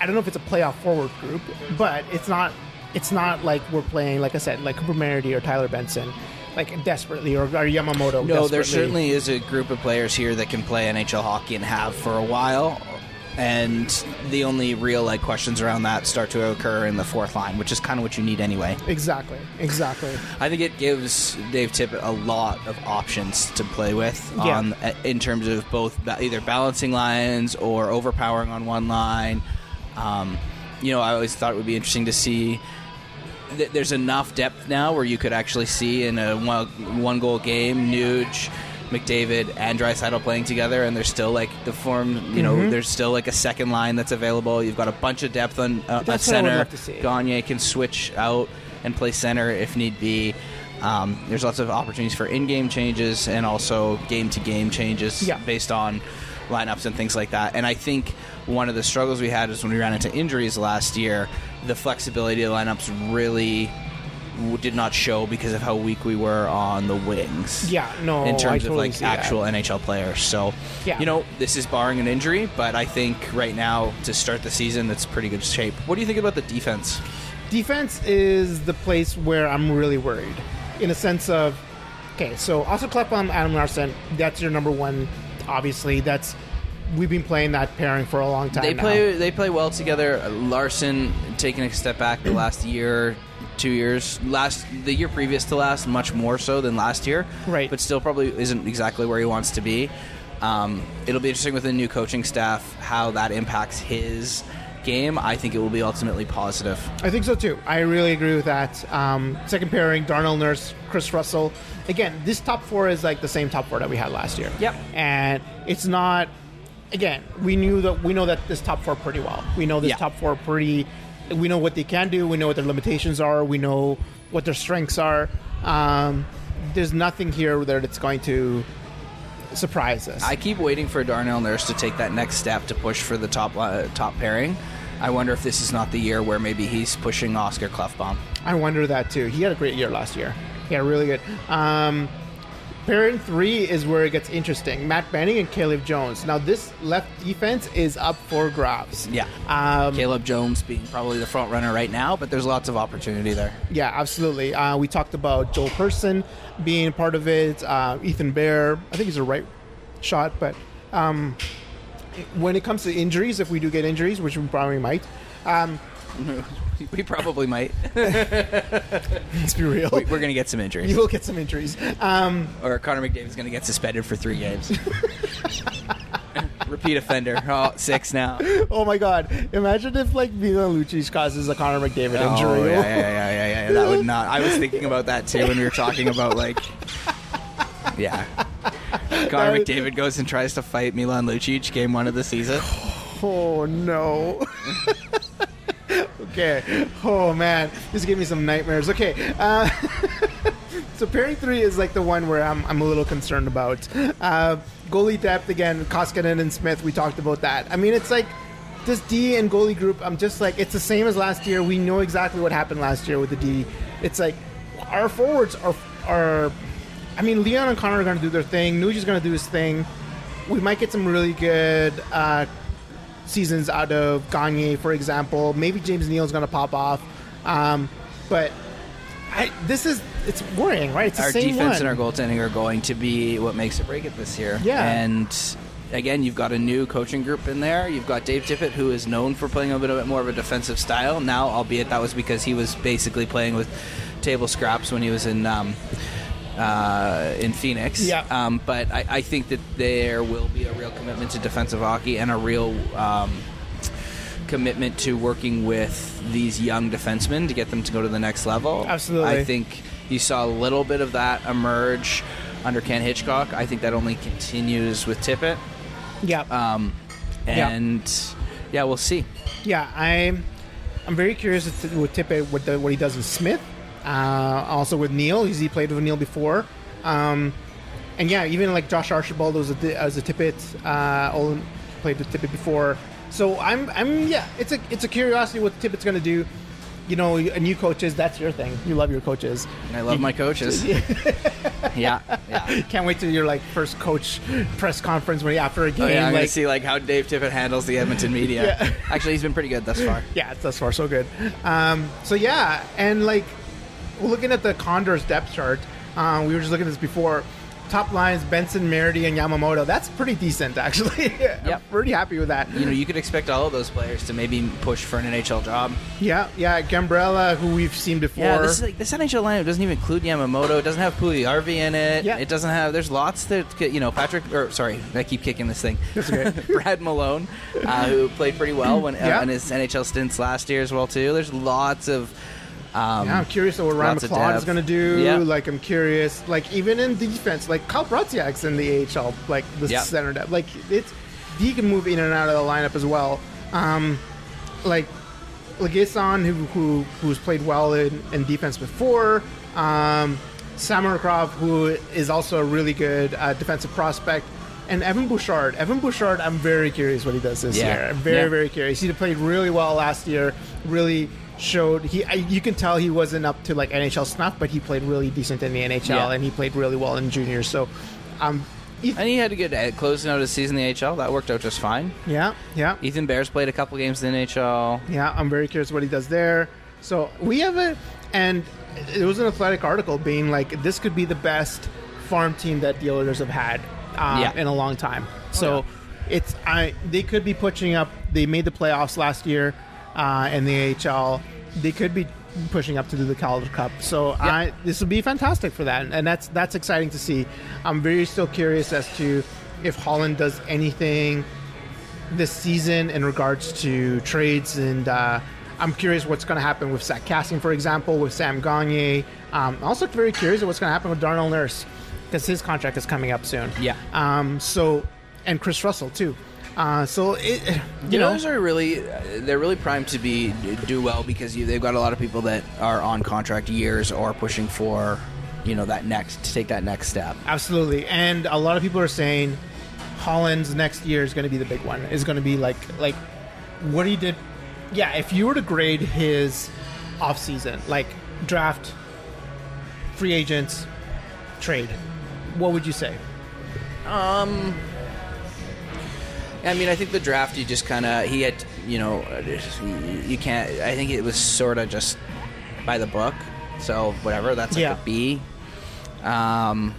I don't know if it's a playoff forward group, but it's not. It's not like we're playing, like I said, like Cooper Marody or Tyler Benson, like desperately, or, or Yamamoto. No, there certainly is a group of players here that can play NHL hockey and have for a while. And the only real like questions around that start to occur in the fourth line, which is kind of what you need anyway. exactly, exactly. I think it gives Dave Tippett a lot of options to play with Yeah. on in terms of both either balancing lines or overpowering on one line. Um, you know, I always thought it would be interesting to see. Th- There's enough depth now where you could actually see in a one, one goal game, Nuge, McDavid, and Draisaitl playing together, and there's still like the form. You know, there's still like a second line that's available. You've got a bunch of depth on uh, at That's what I would center. love to see. Gagne can switch out and play center if need be. Um, there's lots of opportunities for in-game changes and also game-to-game changes Yeah. based on lineups and things like that. And I think one of the struggles we had is when we ran into injuries last year, the flexibility of the lineups really w- did not show because of how weak we were on the wings. Yeah, no, in I terms of totally like see that. actual NHL players. So, Yeah. you know, this is barring an injury, but I think right now to start the season, it's pretty good shape. What do you think about the defense? defense is the place where I'm really worried, in a sense of, okay, so Oscar Klefbom, Adam Larsson, that's your number one. Obviously, that's we've been playing that pairing for a long time. They now. play. They play well together. Larsson taking a step back the last year, two years. Last the year previous to last, much more so than last year. Right. But still, probably isn't exactly where he wants to be. Um, it'll be interesting with the new coaching staff how that impacts his game. I think it will be ultimately positive. I think so too. I really agree with that. Um, second pairing: Darnell Nurse, Kris Russell. Again, this top four is like the same top four that we had last year. Yep. And it's not. Again, we knew that we know that this top four pretty well. We know this Yeah. top four pretty. We know what they can do. We know what their limitations are. We know what their strengths are. Um, there's nothing here that it's going to surprise us. I keep waiting for Darnell Nurse to take that next step to push for the top uh, top pairing. I wonder if this is not the year where maybe he's pushing Oscar Klefbom. I wonder that too. He had a great year last year. Yeah, really good. Um, pairing three is where it gets interesting. Matt Benning and Caleb Jones. Now this left defense is up for grabs. Yeah. Um, Caleb Jones being probably the front runner right now, but there's lots of opportunity there. yeah, absolutely. Uh, we talked about Joel Persson being part of it. Uh, Ethan Bear. I think he's a right shot, but um, when it comes to injuries, if we do get injuries, which we probably might, um, we probably might. let's be real. We- We're going to get some injuries. You will get some injuries. Um, or Connor McDavid's going to get suspended for three games. Repeat offender. Oh, six now. Oh my god! Imagine if like Milan Lucic causes a Connor McDavid Oh, injury. yeah, yeah, yeah, yeah, yeah. That would not. I was thinking about that too when we were talking about like, yeah. Connor would- McDavid goes and tries to fight Milan Lucic game one of the season. Oh no. Okay. Oh man, this gave me some nightmares. Okay. Uh, so pairing three is like the one where I'm, I'm a little concerned about. Uh, goalie depth again, Koskinen and Smith. We talked about that. I mean, it's like this D and goalie group. I'm just like it's the same as last year. We know exactly what happened last year with the D. It's like our forwards are are. I mean, Leon and Connor are going to do their thing. Nuji's going to do his thing. We might get some really good uh, seasons out of Gagne, for example. Maybe James Neal's going to pop off. Um, but I, this is it's worrying, right? It's our defense one. and our goaltending are going to be what makes it break it this year. Yeah. And again, you've got a new coaching group in there. You've got Dave Tippett, who is known for playing a bit, a bit more of a defensive style. Now, albeit that was because he was basically playing with table scraps when he was in. Um, uh, in Phoenix, Yeah. Um, but I, I think that there will be a real commitment to defensive hockey and a real um, commitment to working with these young defensemen to get them to go to the next level. Absolutely. I think you saw a little bit of that emerge under Ken Hitchcock. I think that only continues with Tippett. yeah, Um, and yeah. we'll see. yeah. I'm I'm very curious with Tippett what the, what he does with Smith. Uh, also with Neal, he's he played with Neal before. Um, and yeah, even like Josh Archibald was a as a Tippett. Uh, Olin played with Tippett before, so I'm I'm yeah, it's a it's a curiosity what Tippett's going to do. You know, a new coaches, that's your thing. You love your coaches. And I love my coaches. yeah, yeah. Can't wait till your like first coach press conference when after a game. Oh, yeah, I'm like, gonna see like how Dave Tippett handles the Edmonton media. Yeah. Actually, he's been pretty good thus far. yeah, thus far so good. Um, so yeah, and like looking at the Condors depth chart, uh, we were just looking at this before. Top lines: Benson, Marody, and Yamamoto. That's pretty decent, actually. Yep. pretty happy with that. You know, you could expect all of those players to maybe push for an NHL job. Yeah, yeah. Gambrella, who we've seen before. Yeah, this is like this NHL lineup doesn't even include Yamamoto. It doesn't have Puljujärvi in it. Yeah. It doesn't have. There's lots that could- you know. Patrick, or sorry, I keep kicking this thing. That's okay. Brad Malone, uh, who played pretty well when Yeah. uh, in his NHL stints last year as well too. There's lots of. Um, yeah, I'm curious what Ryan McLeod is going to do. Yeah. Like, I'm curious. Like, even in defense, like Kyle Brodziak's in the AHL, like the Yeah. center depth. Like, it's he can move in and out of the lineup as well. Um, like Lagesson, who who who's played well in, in defense before. Um, Samorukov, who is also a really good uh, defensive prospect. And Evan Bouchard. Evan Bouchard, I'm very curious what he does this Yeah. year. I'm very, Yeah. very curious. He played really well last year. Really showed he. I, you can tell he wasn't up to like NHL snuff, but he played really decent in the NHL, Yeah. and he played really well in juniors. So, um, Eth- and he had a good uh, closing out his season in the NHL. That worked out just fine. yeah, yeah, Ethan Bears played a couple games in the NHL. yeah. I'm very curious what he does there. So we have a, and it was an athletic article being like this could be the best farm team that the Oilers have had uh, Yeah. in a long time. So it's I they could be pushing up. They made the playoffs last year uh, in the AHL. They could be pushing up to do the Calder Cup. So I this would be fantastic for that, and that's that's exciting to see. I'm very still curious as to if Holland does anything this season in regards to trades and. Uh, I'm curious what's going to happen with Zack Kassian, for example, with Sam Gagne. Um, I'm also very curious what's going to happen with Darnell Nurse because his contract is coming up soon. Yeah. Um, so, and Kris Russell too. Uh, so it, you You know, know, those are really they're really primed to be do well because you, they've got a lot of people that are on contract years or pushing for you know that next to take that next step. absolutely. And a lot of people are saying Holland's next year is going to be the big one. Is going to be like like what he did. Yeah, if you were to grade his off season, like draft, free agents, trade, what would you say? Um, I mean, I think the draft you just kind of he had you know you can't. I think it was sort of just by the book. So whatever, that's like Yeah. a B. Um,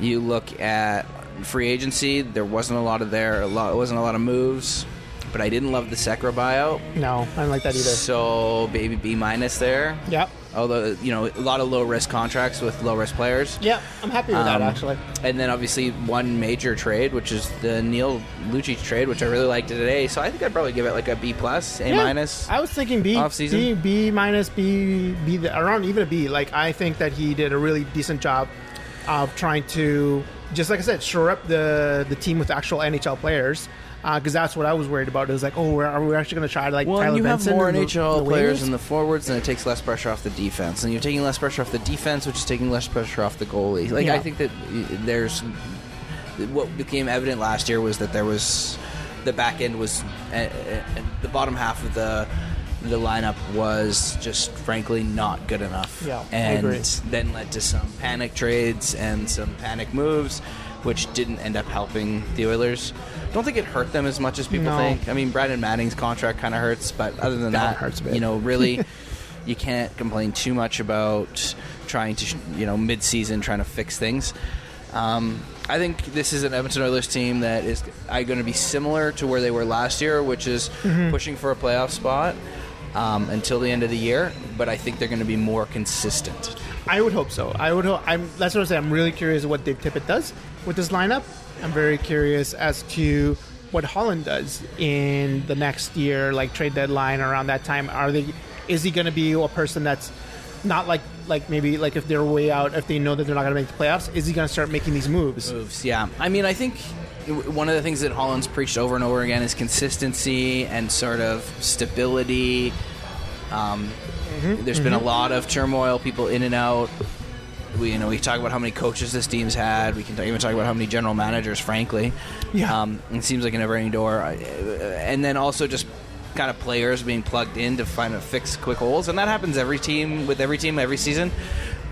you look at free agency. There wasn't a lot of there. A lot. It wasn't a lot of moves. But I didn't love the Sekera buyout. No, I don't like that either. So maybe B minus there. Yep. Although you know a lot of low risk contracts with low risk players. Yeah, I'm happy with that Um, actually. And then obviously one major trade, which is the Neal Lucic trade, which I really liked today. So I think I'd probably give it like a B plus, A Yeah, minus. I was thinking B? B, B minus, B, B, the- around even a B. Like I think that he did a really decent job of trying to, just like I said, shore up the the team with actual NHL players. Because that's what I was worried about. It was like, oh, we're, are we actually going to try to like Well, Tyler and you Benson have more NHL the players in the forwards, and it takes less pressure off the defense. And you're taking less pressure off the defense, which is taking less pressure off the goalie. Like Yeah. I think that there's what became evident last year was that there was the back end was uh, uh, the bottom half of the the lineup was just frankly not good enough. Yeah, I and then led to some panic trades and some panic moves, which didn't end up helping the Oilers. Don't think it hurt them as much as people No. think. I mean, Brandon Manning's contract kind of hurts, but other than That that, hurts a bit. you know, really, you can't complain too much about trying to, you know, mid-season trying to fix things. Um, I think this is an Edmonton Oilers team that is going to be similar to where they were last year, which is Mm-hmm. pushing for a playoff spot um, until the end of the year. But I think they're going to be more consistent. I would hope so. I would. Hope, I'm. That's what I'm saying. I'm really curious what Dave Tippett does with this lineup. I'm very curious as to what Holland does in the next year, like trade deadline around that time. Are they? Is he going to be a person that's not like like maybe like if they're way out, if they know that they're not going to make the playoffs? Is he going to start making these moves? moves. Yeah, I mean, I think one of the things that Holland's preached over and over again is consistency and sort of stability. Um, There's been a lot of turmoil, people in and out. We you know we talk about how many coaches this team's had. We can t- even talk about how many general managers, frankly. Yeah. Um, it seems like a never-ending door, and then also just kind of players being plugged in to find a fix quick holes, and that happens every team with every team every season.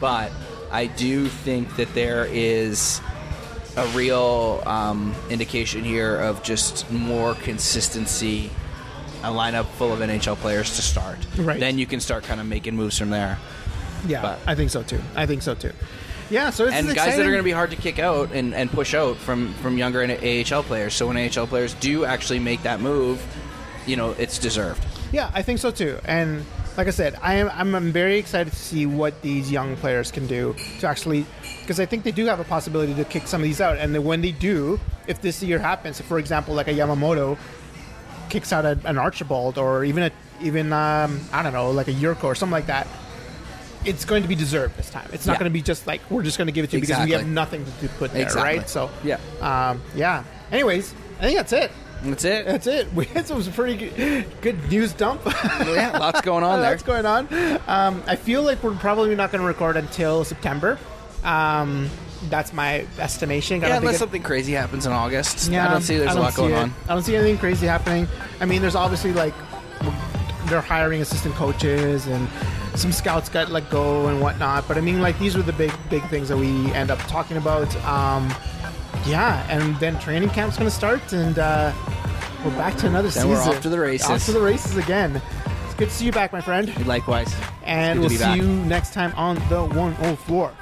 But I do think that there is a real um, indication here of just more consistency. A lineup full of NHL players to start. Right. Then you can start kind of making moves from there. Yeah, But- I think so too. I think so too. Yeah, so it's and guys exciting. that are going to be hard to kick out and, and push out from, from younger AHL players. So when AHL players do actually make that move, you know, it's deserved. Yeah, I think so too. And like I said, I am I'm, I'm very excited to see what these young players can do to actually because I think they do have a possibility to kick some of these out. And then when they do, if this year happens, if for example like a Yamamoto kicks out a, an Archibald or even a even um, I don't know like a Jurco or something like that. It's going to be deserved this time. It's not Yeah. going to be just like we're just going to give it to you because we have nothing to, put there, Exactly. right? So Yeah. um, yeah. Anyways, I think that's it. That's it. That's it. We had some pretty good, good news dump. yeah, lots going on there. That's going on. Um, I feel like we're probably not going to record until September. Um, that's my estimation. Yeah, unless something crazy happens in August. yeah, I don't see there's I a don't lot going it. on. I don't see anything crazy happening. I mean, there's obviously like they're hiring assistant coaches and some scouts got let go and whatnot. But I mean, like these were the big big things that we end up talking about. Um, yeah, and then training camp's going to start, and uh, we're back to another Then season. we're off to the races. Off to the races again. It's good to see you back, my friend. Likewise. And we'll see back. you next time on the 104.